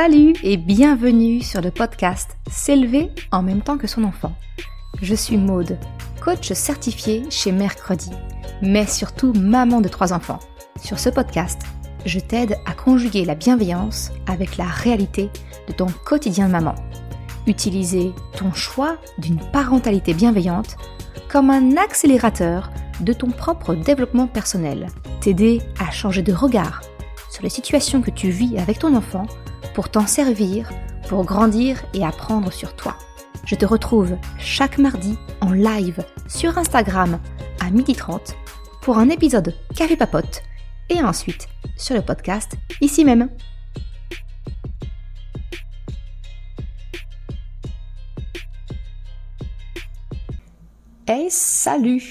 Salut et bienvenue sur le podcast S'élever en même temps que son enfant. Je suis Maude, coach certifié chez Mercredi, mais surtout maman de trois enfants. Sur ce podcast, je t'aide à conjuguer la bienveillance avec la réalité de ton quotidien de maman. Utiliser ton choix d'une parentalité bienveillante comme un accélérateur de ton propre développement personnel. T'aider à changer de regard sur les situations que tu vis avec ton enfant pour t'en servir, pour grandir et apprendre sur toi. Je te retrouve chaque mardi en live sur Instagram à 12h30 pour un épisode Café Papote et ensuite sur le podcast ici même. Hey, salut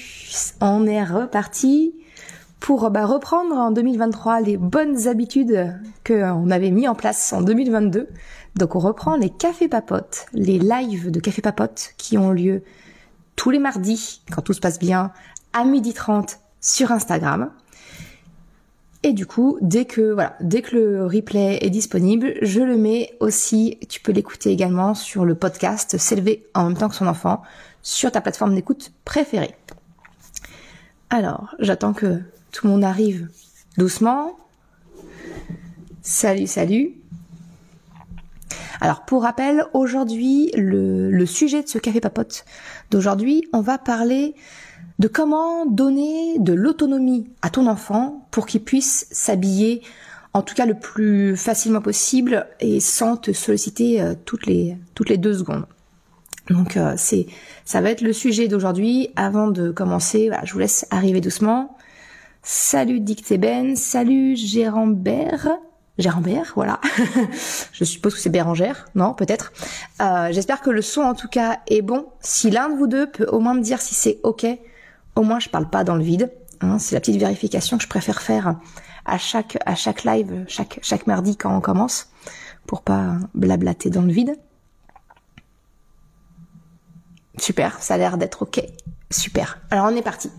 On est reparti pour bah, reprendre en 2023 les bonnes habitudes qu'on avait mis en place en 2022. Donc on reprend les cafés papotes, les lives de café papote qui ont lieu tous les mardis, quand tout se passe bien, à 12h30 sur Instagram. Et du coup, dès que voilà, dès que le replay est disponible, je le mets aussi. Tu peux l'écouter également sur le podcast S'élever en même temps que son enfant sur ta plateforme d'écoute préférée. Alors, j'attends que tout arrive doucement. Salut, salut. Alors pour rappel, aujourd'hui, le, sujet de ce café papote d'aujourd'hui, on va parler de comment donner de l'autonomie à ton enfant pour qu'il puisse s'habiller en tout cas le plus facilement possible et sans te solliciter euh, toutes les toutes les deux secondes. Donc euh, c'est ça va être le sujet d'aujourd'hui. Avant de commencer, je vous laisse arriver doucement. Salut Dictében, salut Gérambert. Gérambert, voilà. je suppose que c'est Bérangère, non, peut-être. Euh, j'espère que le son, en tout cas, est bon. Si l'un de vous deux peut au moins me dire si c'est OK, au moins je parle pas dans le vide. Hein. c'est la petite vérification que je préfère faire à chaque à chaque live, chaque chaque mardi quand on commence, pour pas blablater dans le vide. Super, ça a l'air d'être OK. Super. Alors on est parti.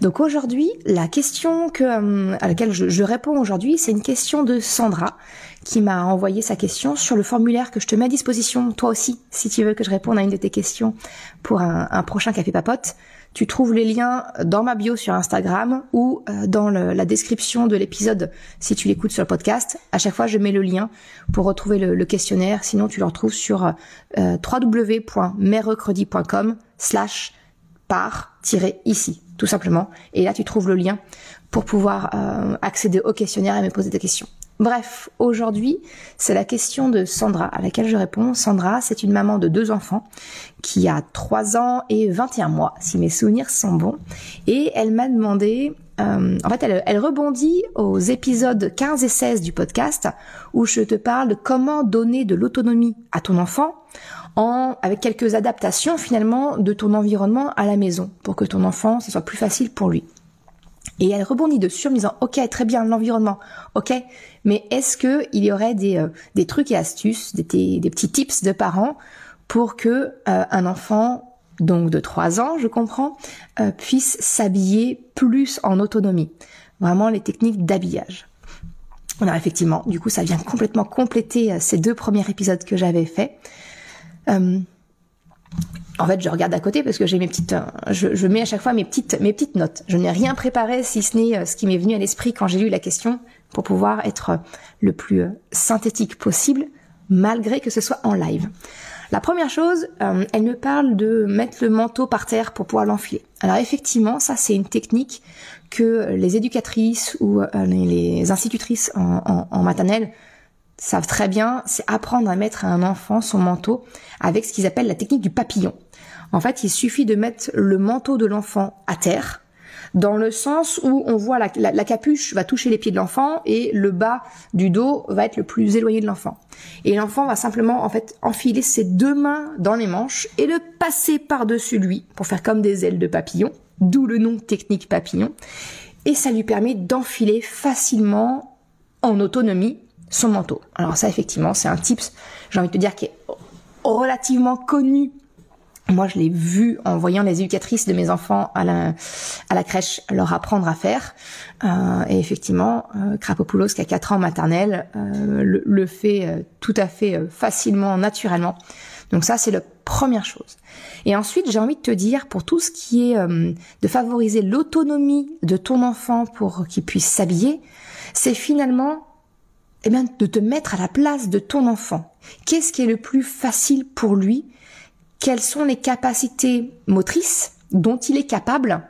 Donc aujourd'hui, la question que, euh, à laquelle je, réponds aujourd'hui, c'est une question de Sandra qui m'a envoyé sa question sur le formulaire que je te mets à disposition, toi aussi, si tu veux que je réponde à une de tes questions pour un, prochain Café Papote. Tu trouves les liens dans ma bio sur Instagram ou euh, dans la description de l'épisode si tu l'écoutes sur le podcast. À chaque fois, je mets le lien pour retrouver le, questionnaire. Sinon, tu le retrouves sur euh, www.merrecredi.com slash par-ici tout simplement. Et là, tu trouves le lien pour pouvoir euh, accéder au questionnaire et me poser des questions. Bref, aujourd'hui, c'est la question de Sandra à laquelle je réponds. Sandra, c'est une maman de deux enfants qui a 3 ans et 21 mois, si mes souvenirs sont bons. Et elle m'a demandé, euh, en fait, elle, elle rebondit aux épisodes 15 et 16 du podcast où je te parle de comment donner de l'autonomie à ton enfant avec quelques adaptations finalement de ton environnement à la maison pour que ton enfant, ce soit plus facile pour lui. Et elle rebondit dessus en disant, ok, très bien, l'environnement, ok, mais est-ce que il y aurait des, euh, des trucs et astuces, des, des, petits tips de parents pour que euh, un enfant, donc de 3 ans, je comprends, euh, puisse s'habiller plus en autonomie? Vraiment les techniques d'habillage. Alors effectivement, du coup, ça vient complètement compléter ces deux premiers épisodes que j'avais faits. Euh, en fait, je regarde à côté parce que j'ai mes petites, euh, je, mets à chaque fois mes petites, notes. Je n'ai rien préparé si ce n'est euh, ce qui m'est venu à l'esprit quand j'ai lu la question pour pouvoir être le plus synthétique possible, malgré que ce soit en live. La première chose, elle me parle de mettre le manteau par terre pour pouvoir l'enfiler. Alors effectivement, ça c'est une technique que les éducatrices ou les institutrices en maternelle savent très bien, c'est apprendre à mettre à un enfant son manteau avec ce qu'ils appellent la technique du papillon. En fait, il suffit de mettre le manteau de l'enfant à terre, dans le sens où on voit la, la, capuche va toucher les pieds de l'enfant et le bas du dos va être le plus éloigné de l'enfant. Et l'enfant va simplement en fait enfiler ses deux mains dans les manches et le passer par-dessus lui pour faire comme des ailes de papillon, d'où le nom technique papillon. Et ça lui permet d'enfiler facilement en autonomie son manteau. Alors ça, effectivement, c'est un tips, j'ai envie de te dire, qui est relativement connu moi, je l'ai vu en voyant les éducatrices de mes enfants à la, à la crèche leur apprendre à faire. Euh, et effectivement, euh, Krapopoulos, qui a 4 ans maternelle, euh, le, le, fait euh, tout à fait euh, facilement, naturellement. Donc ça, c'est la première chose. Et ensuite, j'ai envie de te dire, pour tout ce qui est de favoriser l'autonomie de ton enfant pour qu'il puisse s'habiller, c'est finalement eh bien, de te mettre à la place de ton enfant. Qu'est-ce qui est le plus facile pour lui? Quelles sont les capacités motrices dont il est capable?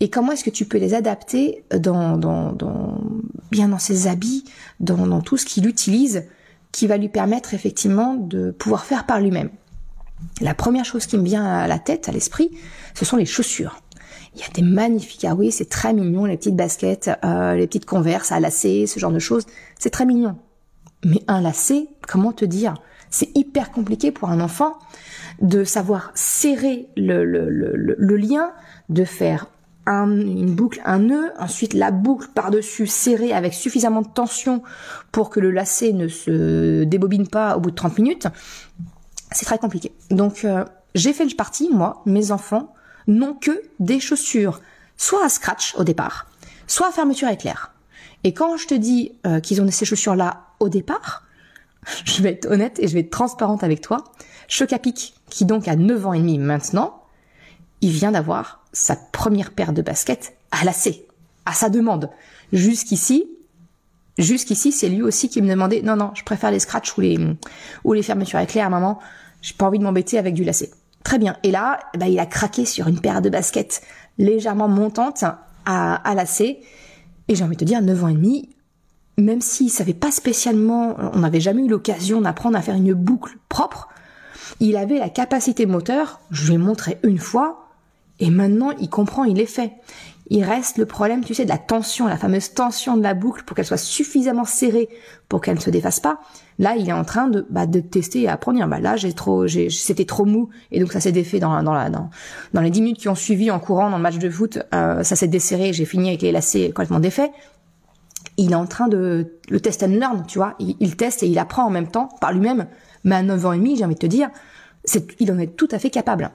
Et comment est-ce que tu peux les adapter dans, dans, dans bien dans ses habits, dans, dans tout ce qu'il utilise, qui va lui permettre effectivement de pouvoir faire par lui-même? La première chose qui me vient à la tête, à l'esprit, ce sont les chaussures. Il y a des magnifiques, ah oui, c'est très mignon, les petites baskets, euh, les petites converses à lacets, ce genre de choses, c'est très mignon. Mais un lacet, comment te dire? C'est hyper compliqué pour un enfant de savoir serrer le, le, le, lien, de faire un, une boucle, un nœud, ensuite la boucle par-dessus serrée avec suffisamment de tension pour que le lacet ne se débobine pas au bout de 30 minutes, c'est très compliqué. Donc euh, j'ai fait le parti, moi, mes enfants n'ont que des chaussures, soit à scratch au départ, soit à fermeture éclair. Et quand je te dis euh, qu'ils ont ces chaussures-là au départ, je vais être honnête et je vais être transparente avec toi, Chocapic, qui donc a 9 ans et demi maintenant, il vient d'avoir sa première paire de baskets à lacet, à sa demande. Jusqu'ici, jusqu'ici, c'est lui aussi qui me demandait, non, non, je préfère les scratchs ou les, ou les fermetures éclairs, maman, j'ai pas envie de m'embêter avec du lacet. Très bien. Et là, bah, il a craqué sur une paire de baskets légèrement montante à, à lacet. Et j'ai envie de te dire, 9 ans et demi, même s'il savait pas spécialement, on n'avait jamais eu l'occasion d'apprendre à faire une boucle propre, il avait la capacité moteur, je lui ai montré une fois, et maintenant il comprend, il est fait. Il reste le problème, tu sais, de la tension, la fameuse tension de la boucle pour qu'elle soit suffisamment serrée pour qu'elle ne se défasse pas. Là, il est en train de, bah, de tester et apprendre. Bah, là, j'ai trop, j'ai, c'était trop mou et donc ça s'est défait dans, dans la, dans, dans les dix minutes qui ont suivi en courant dans le match de foot. Euh, ça s'est desserré, j'ai fini avec les lacets complètement défaits. Il est en train de le test and learn, tu vois. Il, il teste et il apprend en même temps par lui-même mais à 9 ans et demi, j'ai envie de te dire, c'est, il en est tout à fait capable.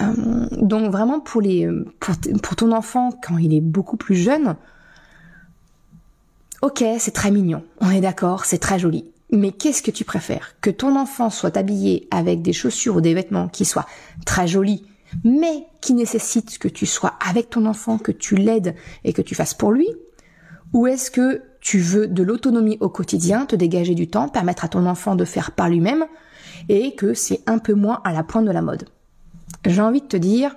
Euh, donc vraiment pour les pour, pour, ton enfant quand il est beaucoup plus jeune, ok c'est très mignon, on est d'accord, c'est très joli. Mais qu'est-ce que tu préfères? Que ton enfant soit habillé avec des chaussures ou des vêtements qui soient très jolis, mais qui nécessitent que tu sois avec ton enfant, que tu l'aides et que tu fasses pour lui? Ou est-ce que tu veux de l'autonomie au quotidien, te dégager du temps, permettre à ton enfant de faire par lui-même, et que c'est un peu moins à la pointe de la mode? J'ai envie de te dire,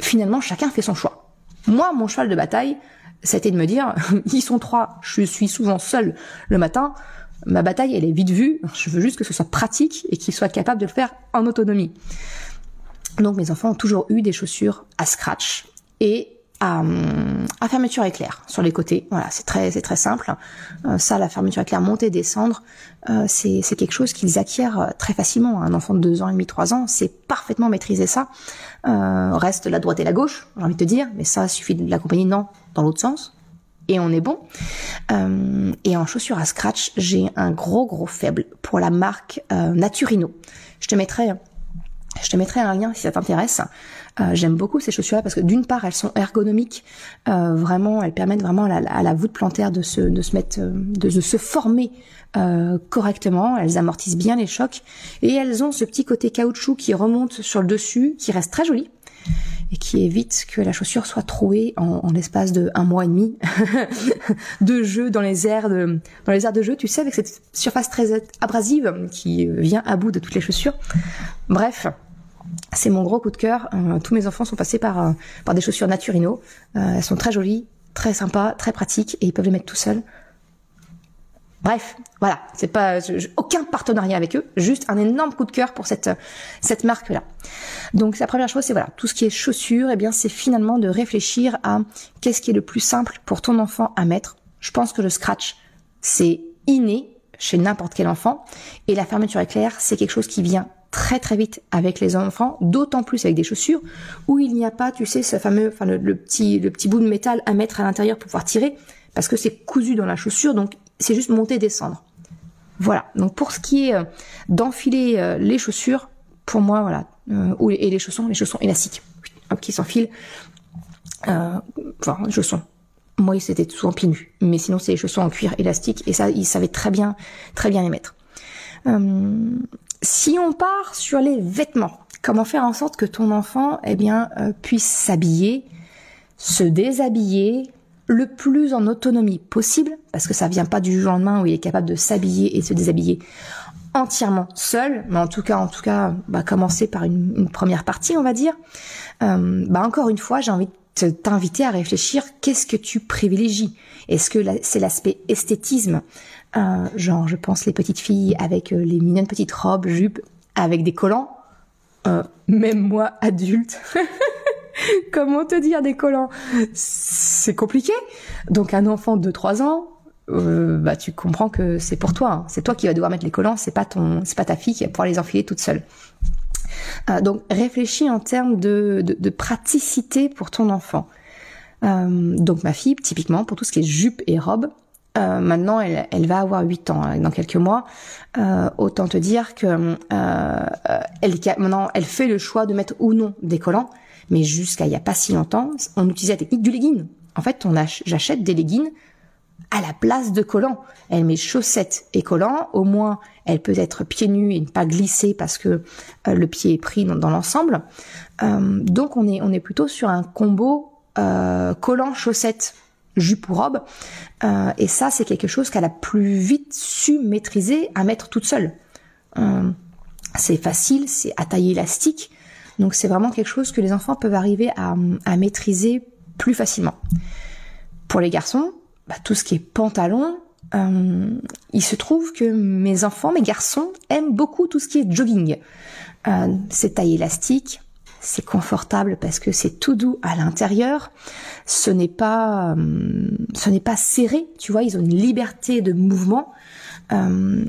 finalement, chacun fait son choix. Moi, mon cheval de bataille, c'était de me dire, ils sont trois, je suis souvent seule le matin, ma bataille, elle est vite vue, je veux juste que ce soit pratique et qu'ils soient capables de le faire en autonomie. Donc mes enfants ont toujours eu des chaussures à scratch et à, à, fermeture éclair sur les côtés. Voilà, c'est très c'est très simple. Euh, ça, la fermeture éclair, monter, descendre, euh, c'est c'est quelque chose qu'ils acquièrent euh, très facilement. Un enfant de deux ans et demi, trois ans, c'est parfaitement maîtriser ça. Euh, reste la droite et la gauche, j'ai envie de te dire, mais ça suffit de l'accompagner non dans l'autre sens. Et on est bon. Euh, et en chaussures à scratch, j'ai un gros gros faible pour la marque Naturino. Je te mettrai je te mettrai un lien si ça t'intéresse. Euh, J'aime beaucoup ces chaussures-là parce que d'une part, elles sont ergonomiques, euh, vraiment, elles permettent vraiment à la, à la, voûte plantaire de se, de se mettre, euh, de, se former euh, correctement. Elles amortissent bien les chocs et elles ont ce petit côté caoutchouc qui remonte sur le dessus, qui reste très joli et qui évite que la chaussure soit trouée en, en l'espace de un mois et demi de jeu dans les airs de dans les airs de jeu, tu sais, avec cette surface très abrasive qui vient à bout de toutes les chaussures. Bref, c'est mon gros coup de cœur. Euh, tous mes enfants sont passés par, euh, par des chaussures Naturino. Euh, elles sont très jolies, très sympas, très pratiques et ils peuvent les mettre tout seuls. Bref, voilà, c'est pas aucun partenariat avec eux, juste un énorme coup de cœur pour cette cette marque là. Donc la première chose c'est voilà, tout ce qui est chaussures, eh bien c'est finalement de réfléchir à qu'est-ce qui est le plus simple pour ton enfant à mettre. Je pense que le scratch c'est inné chez n'importe quel enfant et la fermeture éclair c'est quelque chose qui vient très très vite avec les enfants, d'autant plus avec des chaussures où il n'y a pas, tu sais, ce fameux, enfin le, petit bout de métal à mettre à l'intérieur pour pouvoir tirer, parce que c'est cousu dans la chaussure, donc c'est juste monter descendre. Voilà. Donc pour ce qui est euh, d'enfiler euh, les chaussures, pour moi voilà, ou et les chaussons, les chaussons élastiques, hop, qui s'enfilent. enfin, chaussons. Moi, c'était souvent pieds nus, mais sinon c'est les chaussons en cuir élastique et ça, il savait très bien, très bien les mettre. Si on part sur les vêtements, comment faire en sorte que ton enfant, eh bien, puisse s'habiller, se déshabiller, le plus en autonomie possible, parce que ça vient pas du jour au lendemain où il est capable de s'habiller et se déshabiller entièrement seul, mais en tout cas, en bah, commencer par une, première partie, on va dire. Euh, bah encore une fois, j'ai envie de t'inviter à réfléchir. Qu'est-ce que tu privilégies? Est-ce que c'est l'aspect esthétisme, euh, genre, je pense les petites filles avec euh, les mignonnes petites robes, jupes, avec des collants. même moi, adulte. Comment te dire des collants? C'est compliqué. Donc un enfant de 3 ans, euh, bah tu comprends que c'est pour toi. Hein. C'est toi qui vas devoir mettre les collants. C'est pas ton, c'est pas ta fille qui va pouvoir les enfiler toute seule. Euh, donc réfléchis en termes de, de, praticité pour ton enfant. Euh, donc ma fille, typiquement, pour tout ce qui est jupe et robe, euh, maintenant, elle, elle, va avoir 8 ans hein, dans quelques mois. Euh, autant te dire que euh, elle, maintenant, elle fait le choix de mettre ou non des collants. Mais jusqu'à il y a pas si longtemps, on utilisait la technique du legging. En fait, on j'achète des leggings à la place de collants. Elle met chaussettes et collants. Au moins, elle peut être pieds nus et ne pas glisser parce que euh, le pied est pris dans, l'ensemble. Euh, donc, on est, on est plutôt sur un combo euh, jupe ou robe. Euh, et ça, c'est quelque chose qu'elle a plus vite su maîtriser à mettre toute seule. c'est facile, c'est à taille élastique. Donc c'est vraiment quelque chose que les enfants peuvent arriver à, maîtriser plus facilement. Pour les garçons, bah, tout ce qui est pantalon, euh, il se trouve que mes enfants, mes garçons, aiment beaucoup tout ce qui est jogging. Euh, c'est taille élastique, c'est confortable parce que c'est tout doux à l'intérieur. Ce n'est pas, euh, ce n'est pas serré, tu vois. Ils ont une liberté de mouvement.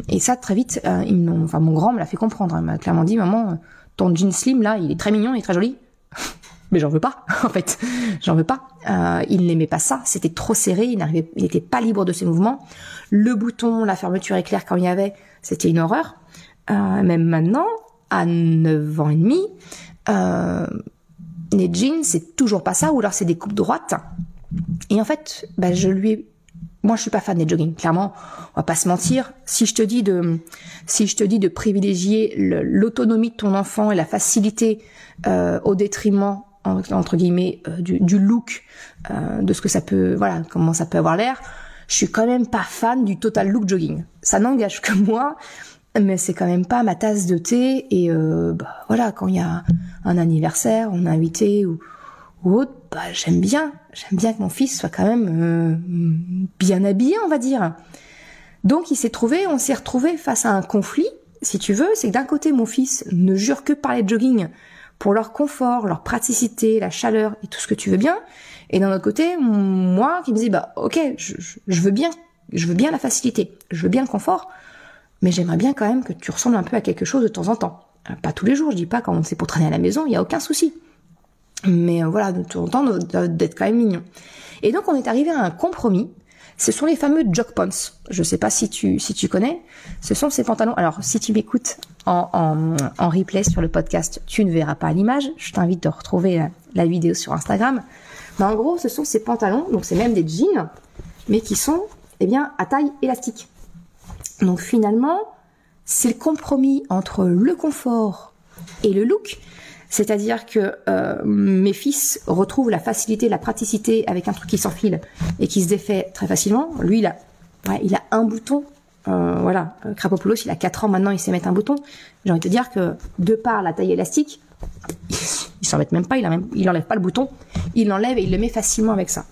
et ça, très vite, ils enfin, mon grand me l'a fait comprendre. Il m'a clairement dit, maman, ton jean slim là, il est très mignon, il est très joli. Mais j'en veux pas, en fait. J'en veux pas. Euh, il n'aimait pas ça. C'était trop serré. Il n'arrivait, il n'était pas libre de ses mouvements. Le bouton, la fermeture éclair quand il y avait, c'était une horreur. Euh, même maintenant, à 9 ans et demi, euh, les jeans, c'est toujours pas ça. Ou alors c'est des coupes droites. Et en fait, bah, je lui ai moi, je suis pas fan des jogging. Clairement, on va pas se mentir. Si je te dis de, si je te dis de privilégier l'autonomie de ton enfant et la facilité euh, au détriment entre guillemets euh, du, du, look, euh, de ce que ça peut, voilà, comment ça peut avoir l'air, je suis quand même pas fan du total look jogging. Ça n'engage que moi, mais c'est quand même pas ma tasse de thé. Et euh, bah, voilà, quand il y a un anniversaire, on est invité ou ou autre, bah, j'aime bien. J'aime bien que mon fils soit quand même euh, bien habillé, on va dire. Donc il s'est trouvé, on s'est retrouvé face à un conflit, si tu veux, c'est que d'un côté mon fils ne jure que par les jogging pour leur confort, leur praticité, la chaleur et tout ce que tu veux bien, et d'un autre côté moi qui me dis bah ok, je veux bien, je veux bien la facilité, je veux bien le confort, mais j'aimerais bien quand même que tu ressembles un peu à quelque chose de temps en temps. Pas tous les jours, je dis pas quand c'est pour traîner à la maison, il y a aucun souci. Mais euh, voilà, de temps en temps, d'être quand même mignon. Et donc, on est arrivé à un compromis. Ce sont les fameux jog pants. Je sais pas si tu si tu connais. Ce sont ces pantalons. Alors, si tu m'écoutes en, en, en, replay sur le podcast, tu ne verras pas l'image. Je t'invite à retrouver la, vidéo sur Instagram. Mais en gros, ce sont ces pantalons. Donc, c'est même des jeans, mais qui sont eh bien à taille élastique. Donc, finalement, c'est le compromis entre le confort et le look. C'est-à-dire que euh, mes fils retrouvent la facilité, la praticité avec un truc qui s'enfile et qui se défait très facilement. Lui, il a, il a un bouton. Euh, voilà, Krapopoulos, il a 4 ans maintenant, il sait mettre un bouton. J'ai envie de te dire que de par la taille élastique, il s'en met même pas, il enlève pas le bouton, il l'enlève et il le met facilement avec ça.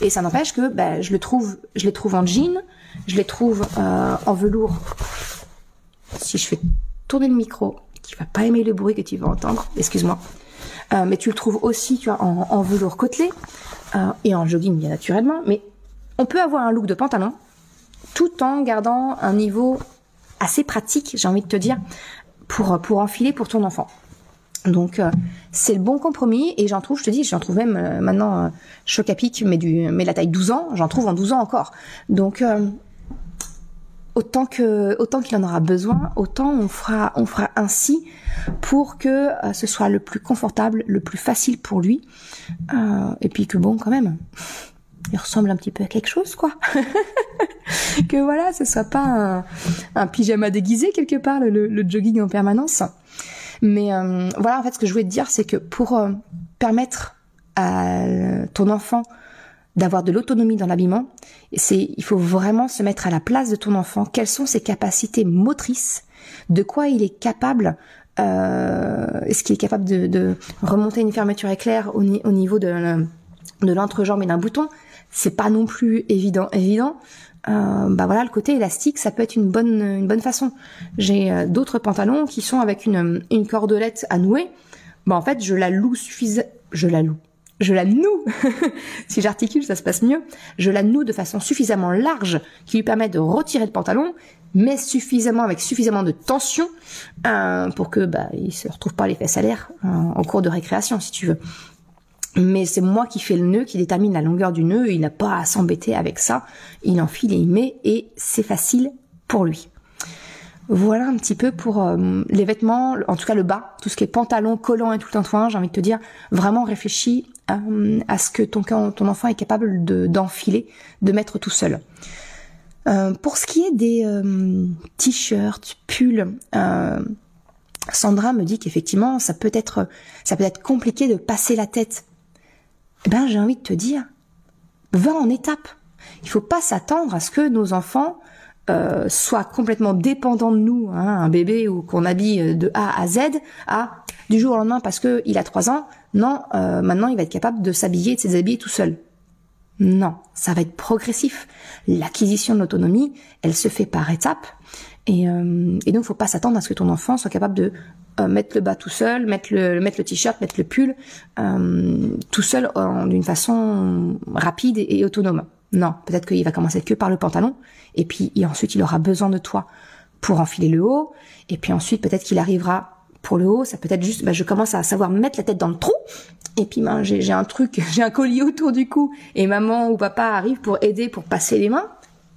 Et ça n'empêche que bah, je le trouve, je les trouve en jean, je les trouve euh, en velours. Si je fais tourner le micro, tu vas pas aimer le bruit que tu vas entendre, excuse-moi. Euh, mais tu le trouves aussi, tu vois, en, velours côtelé euh, et en jogging bien naturellement. Mais on peut avoir un look de pantalon tout en gardant un niveau assez pratique, j'ai envie de te dire, pour pour enfiler pour ton enfant. Donc euh, c'est le bon compromis et j'en trouve, je te dis, j'en trouve même maintenant choc à pic, mais du mais la taille 12 ans, j'en trouve en 12 ans encore. Donc autant que autant qu'il en aura besoin, autant on fera on fera ainsi pour que euh, ce soit le plus confortable, le plus facile pour lui, euh, et puis que bon quand même, il ressemble un petit peu à quelque chose quoi, que voilà, ce soit pas un, pyjama déguisé quelque part le, jogging en permanence. Mais euh, voilà en fait ce que je voulais te dire c'est que pour permettre à ton enfant d'avoir de l'autonomie dans l'habillement, c'est il faut vraiment se mettre à la place de ton enfant. Quelles sont ses capacités motrices? De quoi il est capable euh, Est-ce qu'il est capable de, remonter une fermeture éclair au, niveau de, de l'entrejambe et d'un bouton? C'est pas non plus évident. Évident. Euh, bah voilà, le côté élastique, ça peut être une bonne une bonne façon. J'ai euh, d'autres pantalons qui sont avec une, une cordelette à nouer. Bah en fait, je la loue suffisamment. Je la loue je la noue, si j'articule ça se passe mieux, je la noue de façon suffisamment large qui lui permet de retirer le pantalon, mais suffisamment avec suffisamment de tension euh, pour que bah il se retrouve pas les fesses à l'air euh, en cours de récréation si tu veux. Mais c'est moi qui fais le nœud, qui détermine la longueur du nœud, il n'a pas à s'embêter avec ça, il enfile et il met et c'est facile pour lui. Voilà un petit peu pour euh, les vêtements, en tout cas le bas, tout ce qui est pantalon, collant et tout le temps j'ai envie de te dire, vraiment réfléchis euh, à ce que ton, enfant est capable d'enfiler, de, mettre tout seul. Euh, pour ce qui est des euh, t-shirts, pulls, Sandra me dit qu'effectivement ça peut être compliqué de passer la tête. Eh ben j'ai envie de te dire, va en étapes. Il faut pas s'attendre à ce que nos enfants soient complètement dépendants de nous, hein, un bébé ou qu'on habille de A à Z, à du jour au lendemain parce que il a trois ans, non, euh, maintenant il va être capable de s'habiller et de s'habiller tout seul. Non, ça va être progressif. L'acquisition de l'autonomie, elle se fait par étapes. Et, euh, et donc, faut pas s'attendre à ce que ton enfant soit capable de euh, mettre le bas tout seul, mettre le mettre le t-shirt, mettre le pull euh, tout seul d'une façon rapide et, autonome. Non, peut-être qu'il va commencer que par le pantalon, et puis et ensuite il aura besoin de toi pour enfiler le haut, et puis ensuite peut-être qu'il arrivera pour le haut, ça peut être juste, bah, je commence à savoir mettre la tête dans le trou, et puis ben, j'ai un truc, j'ai un collier autour du cou, et maman ou papa arrive pour aider, pour passer les mains,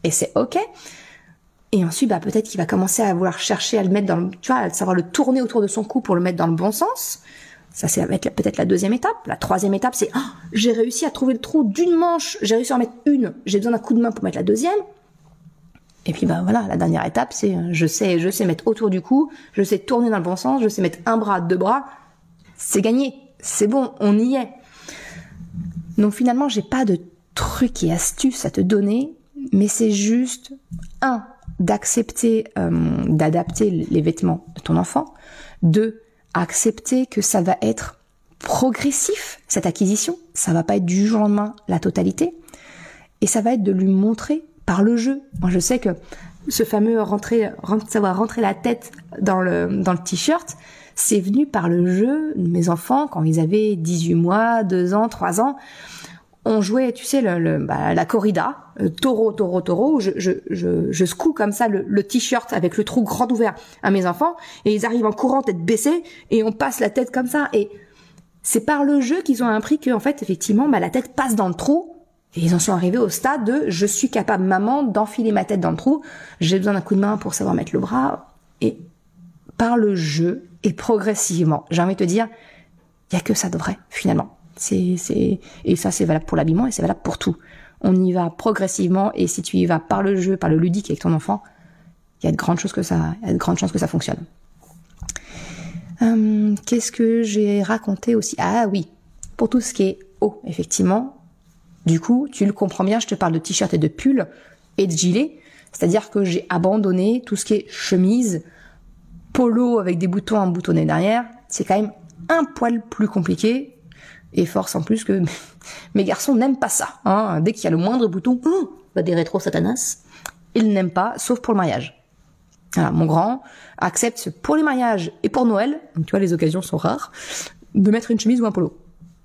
et c'est ok. Et ensuite, bah, peut-être qu'il va commencer à vouloir chercher à le mettre dans le, tu vois, à savoir le tourner autour de son cou pour le mettre dans le bon sens. Ça, c'est peut-être la deuxième étape. La troisième étape, c'est, oh, j'ai réussi à trouver le trou d'une manche, j'ai réussi à en mettre une, j'ai besoin d'un coup de main pour mettre la deuxième. Et puis bah voilà, la dernière étape, c'est euh, je sais, je sais mettre autour du cou, je sais tourner dans le bon sens, je sais mettre un bras, deux bras, c'est gagné, c'est bon, on y est. Donc finalement, j'ai pas de trucs et astuces à te donner, mais c'est juste un d'accepter, euh, d'adapter les vêtements de ton enfant, deux accepter que ça va être progressif cette acquisition, ça va pas être du jour au lendemain la totalité, et ça va être de lui montrer par le jeu. Moi, je sais que ce fameux rentrer, savoir rentrer la tête dans le, dans le t-shirt, c'est venu par le jeu. Mes enfants, quand ils avaient 18 mois, 2 ans, 3 ans, on jouait, tu sais, le, bah, la corrida, euh, taureau, taureau, taureau, je, je, je, je secoue comme ça le, le t-shirt avec le trou grand ouvert à mes enfants, et ils arrivent en courant, tête baissée, et on passe la tête comme ça. Et c'est par le jeu qu'ils ont appris que, en fait, effectivement, bah, la tête passe dans le trou, et ils en sont arrivés au stade de je suis capable, maman, d'enfiler ma tête dans le trou, j'ai besoin d'un coup de main pour savoir mettre le bras. Et par le jeu, et progressivement, j'ai envie de te dire, il y a que ça de vrai, finalement. C'est, c'est, et ça, c'est valable pour l'habillement et c'est valable pour tout. On y va progressivement et si tu y vas par le jeu, par le ludique avec ton enfant, il y a de grandes choses que ça, y a de grandes chances que ça fonctionne. Hum, qu'est-ce que j'ai raconté aussi? Ah oui, pour tout ce qui est haut, effectivement, du coup, tu le comprends bien, je te parle de t-shirt et de pull et de gilet. C'est-à-dire que j'ai abandonné tout ce qui est chemise, polo avec des boutons emboutonnés derrière. C'est quand même un poil plus compliqué. Et force en plus que mes garçons n'aiment pas ça. Hein. Dès qu'il y a le moindre bouton, oh, bah des rétro satanas, ils n'aiment pas, sauf pour le mariage. Voilà, mon grand accepte pour les mariages et pour Noël, tu vois les occasions sont rares, de mettre une chemise ou un polo.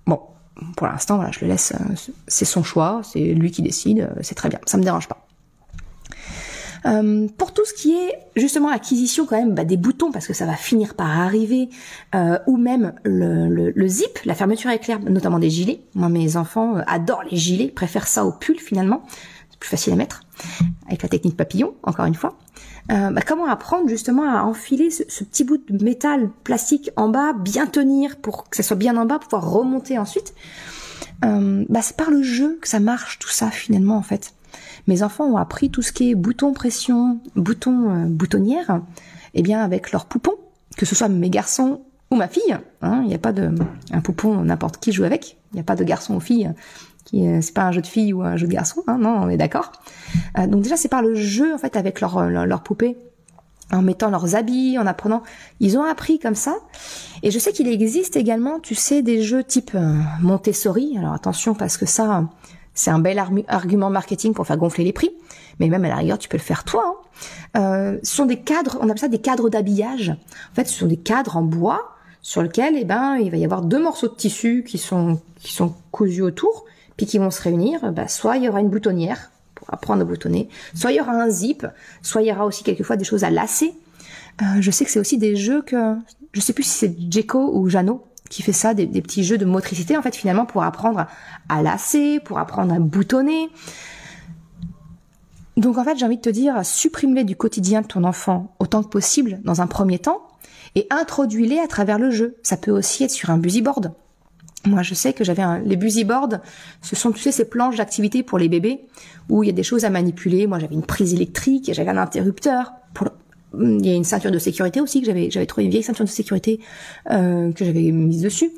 Bon, pour l'instant, voilà, je le laisse, euh, c'est son choix, c'est lui qui décide, euh, c'est très bien, ça me dérange pas. Euh, pour tout ce qui est justement acquisition quand même bah, des boutons parce que ça va finir par arriver ou même le, le, zip, la fermeture éclair, notamment des gilets. Moi mes enfants adorent les gilets, préfèrent ça au pull finalement plus facile à mettre, avec la technique papillon, encore une fois. Euh, bah, comment apprendre justement à enfiler ce, petit bout de métal plastique en bas, bien tenir pour que ça soit bien en bas, pouvoir remonter ensuite. Euh, bah, c'est par le jeu que ça marche tout ça finalement en fait. Mes enfants ont appris tout ce qui est bouton pression, bouton euh, boutonnière, eh bien avec leurs poupons, que ce soit mes garçons ou ma fille. Hein, il n'y a pas de un poupon n'importe qui joue avec. Il n'y a pas de garçon ou fille qui c'est pas un jeu de fille ou un jeu de garçon. Hein, non, on est d'accord. Euh, donc déjà c'est par le jeu en fait avec leurs leur, leur poupées en mettant leurs habits, en apprenant. Ils ont appris comme ça. Et je sais qu'il existe également, tu sais, des jeux type euh, Montessori. Alors attention parce que ça, c'est un bel argument marketing pour faire gonfler les prix. Mais même à la rigueur, tu peux le faire toi. Hein. Euh, ce sont des cadres, on appelle ça des cadres d'habillage. En fait, ce sont des cadres en bois sur lesquels, eh ben, il va y avoir deux morceaux de tissu qui sont qui sont cousus autour, puis qui vont se réunir. Bah, soit il y aura une boutonnière pour apprendre à boutonner, soit il y aura un zip, soit il y aura aussi quelquefois des choses à lasser. Euh, je sais que c'est aussi des jeux que je sais plus si c'est Jeko ou Jano qui fait ça, des, petits jeux de motricité en fait finalement pour apprendre à lasser, pour apprendre à boutonner. Donc en fait j'ai envie de te dire, supprime-les du quotidien de ton enfant autant que possible dans un premier temps et introduis-les à travers le jeu. Ça peut aussi être sur un busy board. Moi, je sais que j'avais un... les busy boards. Ce sont, tu sais, ces planches d'activité pour les bébés où il y a des choses à manipuler. Moi, j'avais une prise électrique, j'avais un interrupteur. Il y a une ceinture de sécurité aussi que j'avais, j'avais trouvé une vieille ceinture de sécurité euh, que j'avais mise dessus.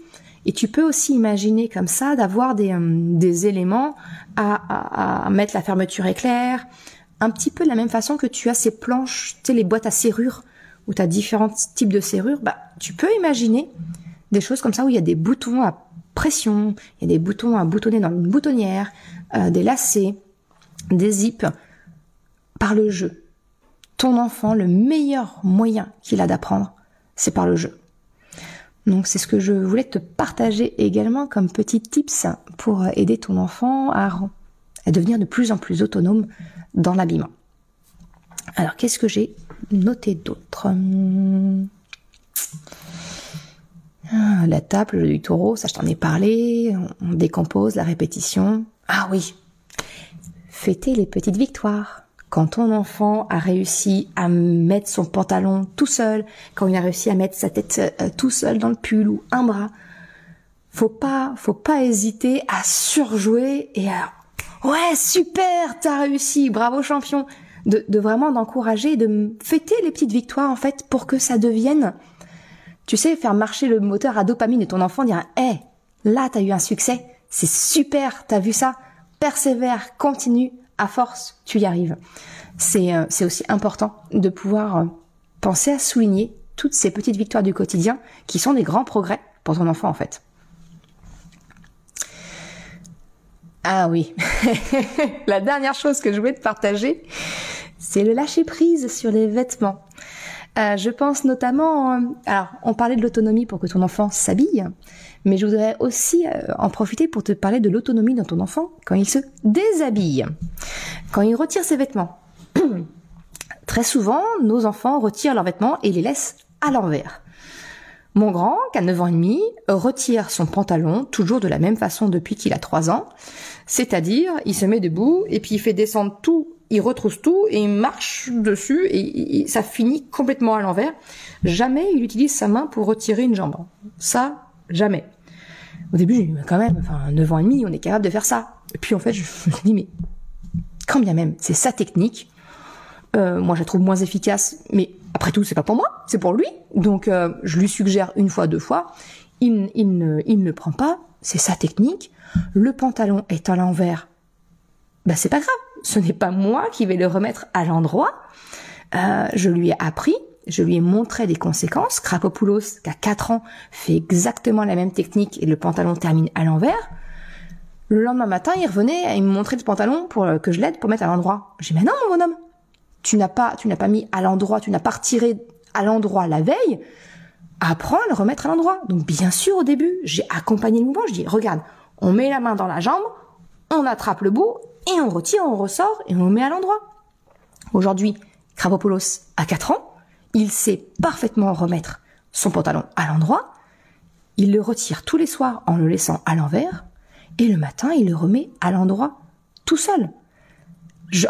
Et tu peux aussi imaginer comme ça d'avoir des, euh, des éléments à, mettre la fermeture éclair, un petit peu de la même façon que tu as ces planches, tu sais, les boîtes à serrures où tu as différents types de serrures. Bah, tu peux imaginer des choses comme ça où il y a des boutons à pression, il y a des boutons à boutonner dans une boutonnière, euh, des lacets, des zips, par le jeu. Ton enfant, le meilleur moyen qu'il a d'apprendre, c'est par le jeu. Donc c'est ce que je voulais te partager également comme petit tips pour aider ton enfant à, à devenir de plus en plus autonome dans l'habillement. Alors qu'est-ce que j'ai noté d'autre? Ah, la table du taureau, ça je t'en ai parlé, on décompose la répétition. Ah oui, fêter les petites victoires. Quand ton enfant a réussi à mettre son pantalon tout seul, quand il a réussi à mettre sa tête euh, tout seul dans le pull ou un bras, faut pas, faut pas hésiter à surjouer et à ouais super, t'as réussi, bravo champion, de, de vraiment d'encourager, de fêter les petites victoires en fait pour que ça devienne tu sais, faire marcher le moteur à dopamine et ton enfant dire, hé, là, t'as eu un succès, c'est super, t'as vu ça, persévère, continue, à force, tu y arrives. C'est, euh, c'est aussi important de pouvoir euh, penser à souligner toutes ces petites victoires du quotidien qui sont des grands progrès pour ton enfant en fait. Ah oui, la dernière chose que je voulais te partager, c'est le lâcher prise sur les vêtements. Euh, je pense notamment, euh, alors on parlait de l'autonomie pour que ton enfant s'habille, mais je voudrais aussi euh, en profiter pour te parler de l'autonomie dans ton enfant quand il se déshabille, quand il retire ses vêtements. Très souvent, nos enfants retirent leurs vêtements et les laissent à l'envers. Mon grand, qui a 9 ans et demi, retire son pantalon toujours de la même façon depuis qu'il a 3 ans. C'est-à-dire, il se met debout et puis il fait descendre tout il retrousse tout et il marche dessus et, ça finit complètement à l'envers. Jamais il utilise sa main pour retirer une jambe. Ça, jamais. Au début, j'ai dit, mais quand même, enfin, 9 ans et demi, on est capable de faire ça. Et puis, en fait, je me suis dit, mais quand bien même, c'est sa technique. Euh, moi, je la trouve moins efficace, mais après tout, c'est pas pour moi, c'est pour lui. Donc, euh, je lui suggère une fois, deux fois. Il, il, ne, il ne prend pas, c'est sa technique. Le pantalon est à l'envers. Bah, c'est pas grave ce n'est pas moi qui vais le remettre à l'endroit. Euh, je lui ai appris, je lui ai montré des conséquences. Krapopoulos, qui a 4 ans, fait exactement la même technique et le pantalon termine à l'envers. Le lendemain matin, il revenait et il me montrait le pantalon pour que je l'aide pour mettre à l'endroit. J'ai dit, mais non, mon bonhomme, tu n'as pas, tu n'as pas mis à l'endroit, tu n'as pas retiré à l'endroit la veille. Apprends à le remettre à l'endroit. Donc, bien sûr, au début, j'ai accompagné le mouvement. Je dis, regarde, on met la main dans la jambe, on attrape le bout et on retire, on ressort et on le met à l'endroit. Aujourd'hui, Krabopoulos a 4 ans, il sait parfaitement remettre son pantalon à l'endroit, il le retire tous les soirs en le laissant à l'envers, et le matin, il le remet à l'endroit tout seul.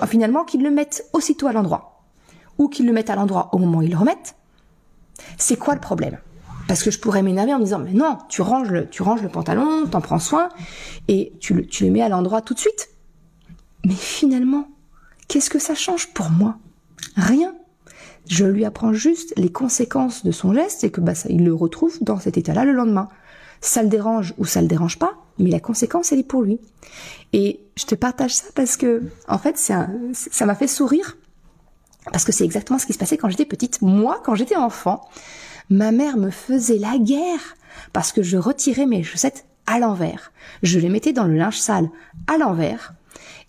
finalement qu'ils le mettent aussitôt à l'endroit, ou qu'ils le mettent à l'endroit au moment où ils le remettent, c'est quoi le problème? Parce que je pourrais m'énerver en me disant, mais non, tu ranges le, tu ranges le pantalon, t'en prends soin, et tu le mets à l'endroit tout de suite. Mais finalement, qu'est-ce que ça change pour moi? Rien. Je lui apprends juste les conséquences de son geste et que bah, ça, il le retrouve dans cet état-là le lendemain. Ça le dérange ou ça le dérange pas, mais la conséquence, elle est pour lui. Et je te partage ça parce que, en fait, ça m'a fait sourire parce que c'est exactement ce qui se passait quand j'étais petite. Moi, quand j'étais enfant, ma mère me faisait la guerre parce que je retirais mes chaussettes à l'envers. Je les mettais dans le linge sale à l'envers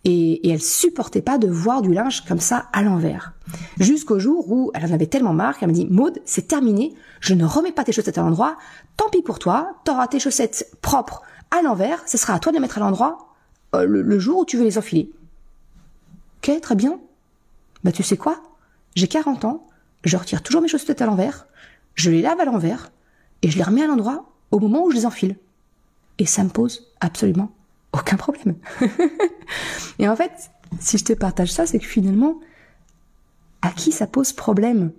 et, elle supportait pas de voir du linge comme ça à l'envers. Jusqu'au jour où elle en avait tellement marre qu'elle m'a dit Maude, c'est terminé, je ne remets pas tes chaussettes à l'endroit, tant pis pour toi, t'auras tes chaussettes propres à l'envers, ce sera à toi de les mettre à l'endroit euh, le, jour où tu veux les enfiler. Ok, très bien. Bah tu sais quoi? J'ai 40 ans, je retire toujours mes chaussettes à l'envers, je les lave à l'envers, et je les remets à l'endroit au moment où je les enfile. Et ça me pose absolument aucun problème. et en fait, si je te partage ça, c'est que finalement, à qui ça pose problème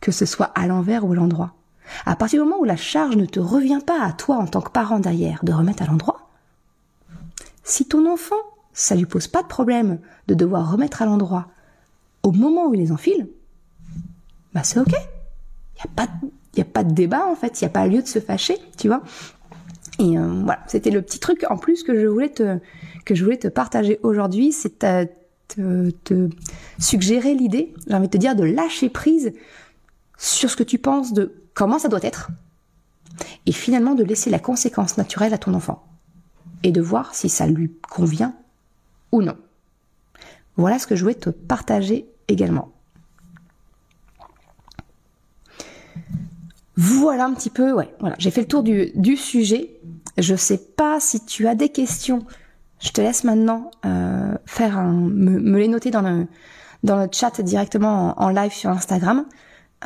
que ce soit à l'envers ou à l'endroit? À partir du moment où la charge ne te revient pas à toi en tant que parent derrière de remettre à l'endroit, si ton enfant, ça lui pose pas de problème de devoir remettre à l'endroit au moment où il les enfile, bah c'est ok. Il n'y a a pas de débat en fait, il n'y a pas lieu de se fâcher, tu vois. Et euh, voilà, c'était le petit truc en plus que je voulais te que je voulais te partager aujourd'hui, c'est te, te, suggérer l'idée, j'ai envie de te dire, de lâcher prise sur ce que tu penses de comment ça doit être, et finalement de laisser la conséquence naturelle à ton enfant, et de voir si ça lui convient ou non. Voilà ce que je voulais te partager également. Voilà un petit peu, ouais, voilà, j'ai fait le tour du, du sujet. Je sais pas si tu as des questions. Je te laisse maintenant euh, faire un, me, les noter dans le dans le chat directement en, live sur Instagram.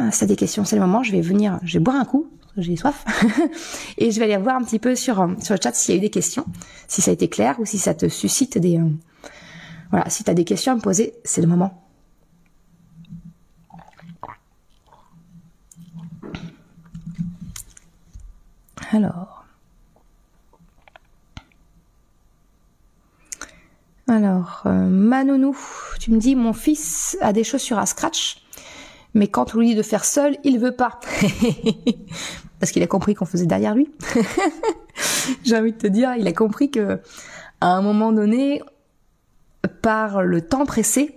Euh, si des questions, c'est le moment. Je vais venir, je vais boire un coup, j'ai soif, et je vais aller voir un petit peu sur sur le chat s'il y a eu des questions, si ça a été clair ou si ça te suscite des euh, voilà, si tu as des questions à me poser, c'est le moment. Alors. Alors, euh, Manounou, tu me dis, mon fils a des chaussures à scratch, mais quand on lui dit de faire seul, il veut pas. Parce qu'il a compris qu'on faisait derrière lui. J'ai envie de te dire, il a compris que à un moment donné, par le temps pressé,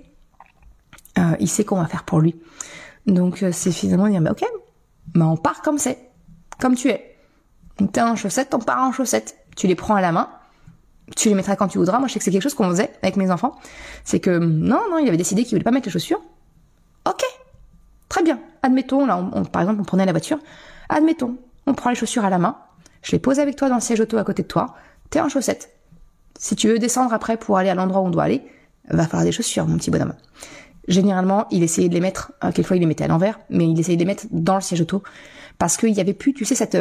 euh, il sait qu'on va faire pour lui. Donc euh, c'est finalement dire, bah, ok, bah, on part comme c'est, comme tu es. T'es en chaussettes, t'en pars en chaussettes. Tu les prends à la main, tu les mettras quand tu voudras. Moi, je sais que c'est quelque chose qu'on faisait avec mes enfants. C'est que non, non, il avait décidé qu'il voulait pas mettre les chaussures. Ok, très bien. Admettons, là, on, par exemple, on prenait la voiture. Admettons, on prend les chaussures à la main. Je les pose avec toi dans le siège auto à côté de toi. T'es en chaussettes. Si tu veux descendre après pour aller à l'endroit où on doit aller, va falloir des chaussures, mon petit bonhomme. Généralement, il essayait de les mettre, euh, quelquefois il les mettait à l'envers, mais il essayait de les mettre dans le siège auto parce qu'il y avait plus, tu sais, cette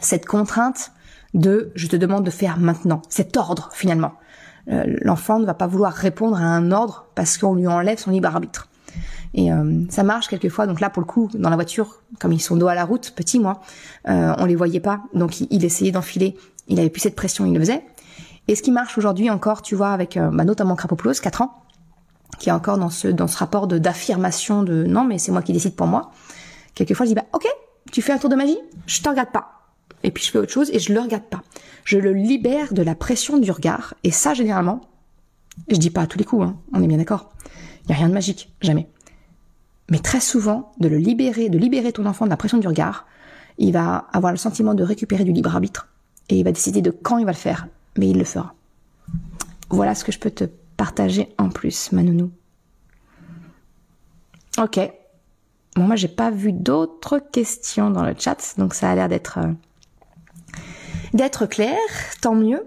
cette contrainte de je te demande de faire maintenant, cet ordre finalement. Euh, l'enfant ne va pas vouloir répondre à un ordre parce qu'on lui enlève son libre arbitre. Et euh, ça marche quelquefois. Donc là, pour le coup, dans la voiture, comme ils sont dos à la route, petit moi, euh, on les voyait pas. Donc il, essayait d'enfiler. Il avait plus cette pression, il le faisait. Et ce qui marche aujourd'hui encore, tu vois, avec euh, bah, notamment Crapopoulos, 4 ans, qui est encore dans ce dans ce rapport de d'affirmation de non, mais c'est moi qui décide pour moi. Quelquefois, je dis bah ok, tu fais un tour de magie, je te regarde pas et puis je fais autre chose et je le regarde pas. Je le libère de la pression du regard et ça généralement, je dis pas à tous les coups, hein, on est bien d'accord. Il y a rien de magique, jamais. Mais très souvent, de le libérer, de libérer ton enfant de la pression du regard, il va avoir le sentiment de récupérer du libre arbitre et il va décider de quand il va le faire, mais il le fera. Voilà ce que je peux te partager en plus, Manounou. Ok. Bon, moi, j'ai pas vu d'autres questions dans le chat, donc ça a l'air d'être euh, d'être clair, tant mieux.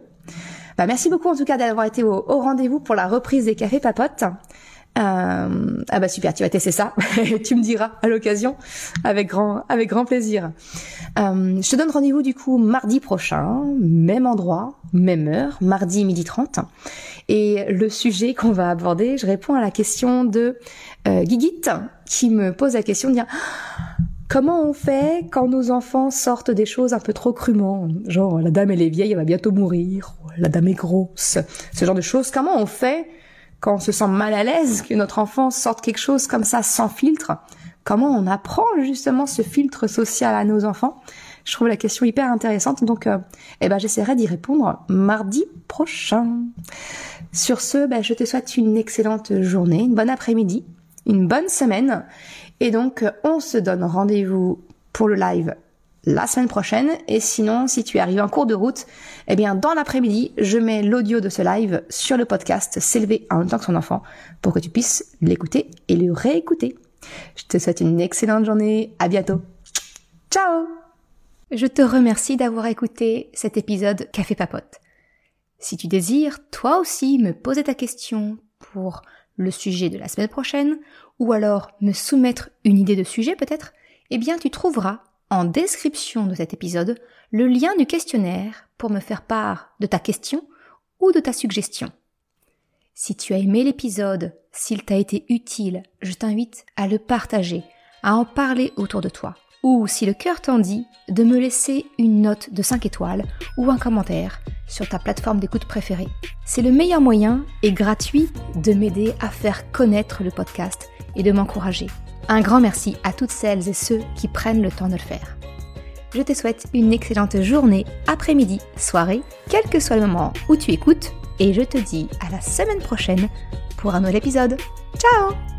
Bah, merci beaucoup en tout cas d'avoir été au, rendez-vous pour la reprise des cafés papotes. Euh, ah bah super, tu vas tester ça. tu me diras à l'occasion, avec grand, avec grand plaisir. Euh, je te donne rendez-vous du coup mardi prochain, même endroit, même heure, mardi midi 30. Et le sujet qu'on va aborder, je réponds à la question de euh, qui me pose la question de dire Comment on fait quand nos enfants sortent des choses un peu trop crûment? Genre, la dame elle est vieille, elle va bientôt mourir, la dame est grosse, ce genre de choses. Comment on fait quand on se sent mal à l'aise que notre enfant sorte quelque chose comme ça sans filtre? Comment on apprend justement ce filtre social à nos enfants? Je trouve la question hyper intéressante, donc euh, eh ben, j'essaierai d'y répondre mardi prochain. Sur ce, ben, je te souhaite une excellente journée, une bonne après-midi, une bonne semaine, et donc on se donne rendez-vous pour le live la semaine prochaine. Et sinon, si tu arrives en cours de route, eh bien, dans l'après-midi, je mets l'audio de ce live sur le podcast S'élever en même temps que son enfant pour que tu puisses l'écouter et le réécouter. Je te souhaite une excellente journée. À bientôt. Ciao! Je te remercie d'avoir écouté cet épisode Café Papote. Si tu désires, toi aussi, me poser ta question pour le sujet de la semaine prochaine, ou alors me soumettre une idée de sujet peut-être, eh bien tu trouveras en description de cet épisode le lien du questionnaire pour me faire part de ta question ou de ta suggestion. Si tu as aimé l'épisode, s'il t'a été utile, je t'invite à le partager, à en parler autour de toi. Ou si le cœur t'en dit, de me laisser une note de 5 étoiles ou un commentaire sur ta plateforme d'écoute préférée. C'est le meilleur moyen et gratuit de m'aider à faire connaître le podcast et de m'encourager. Un grand merci à toutes celles et ceux qui prennent le temps de le faire. Je te souhaite une excellente journée, après-midi, soirée, quel que soit le moment où tu écoutes et je te dis à la semaine prochaine pour un nouvel épisode. Ciao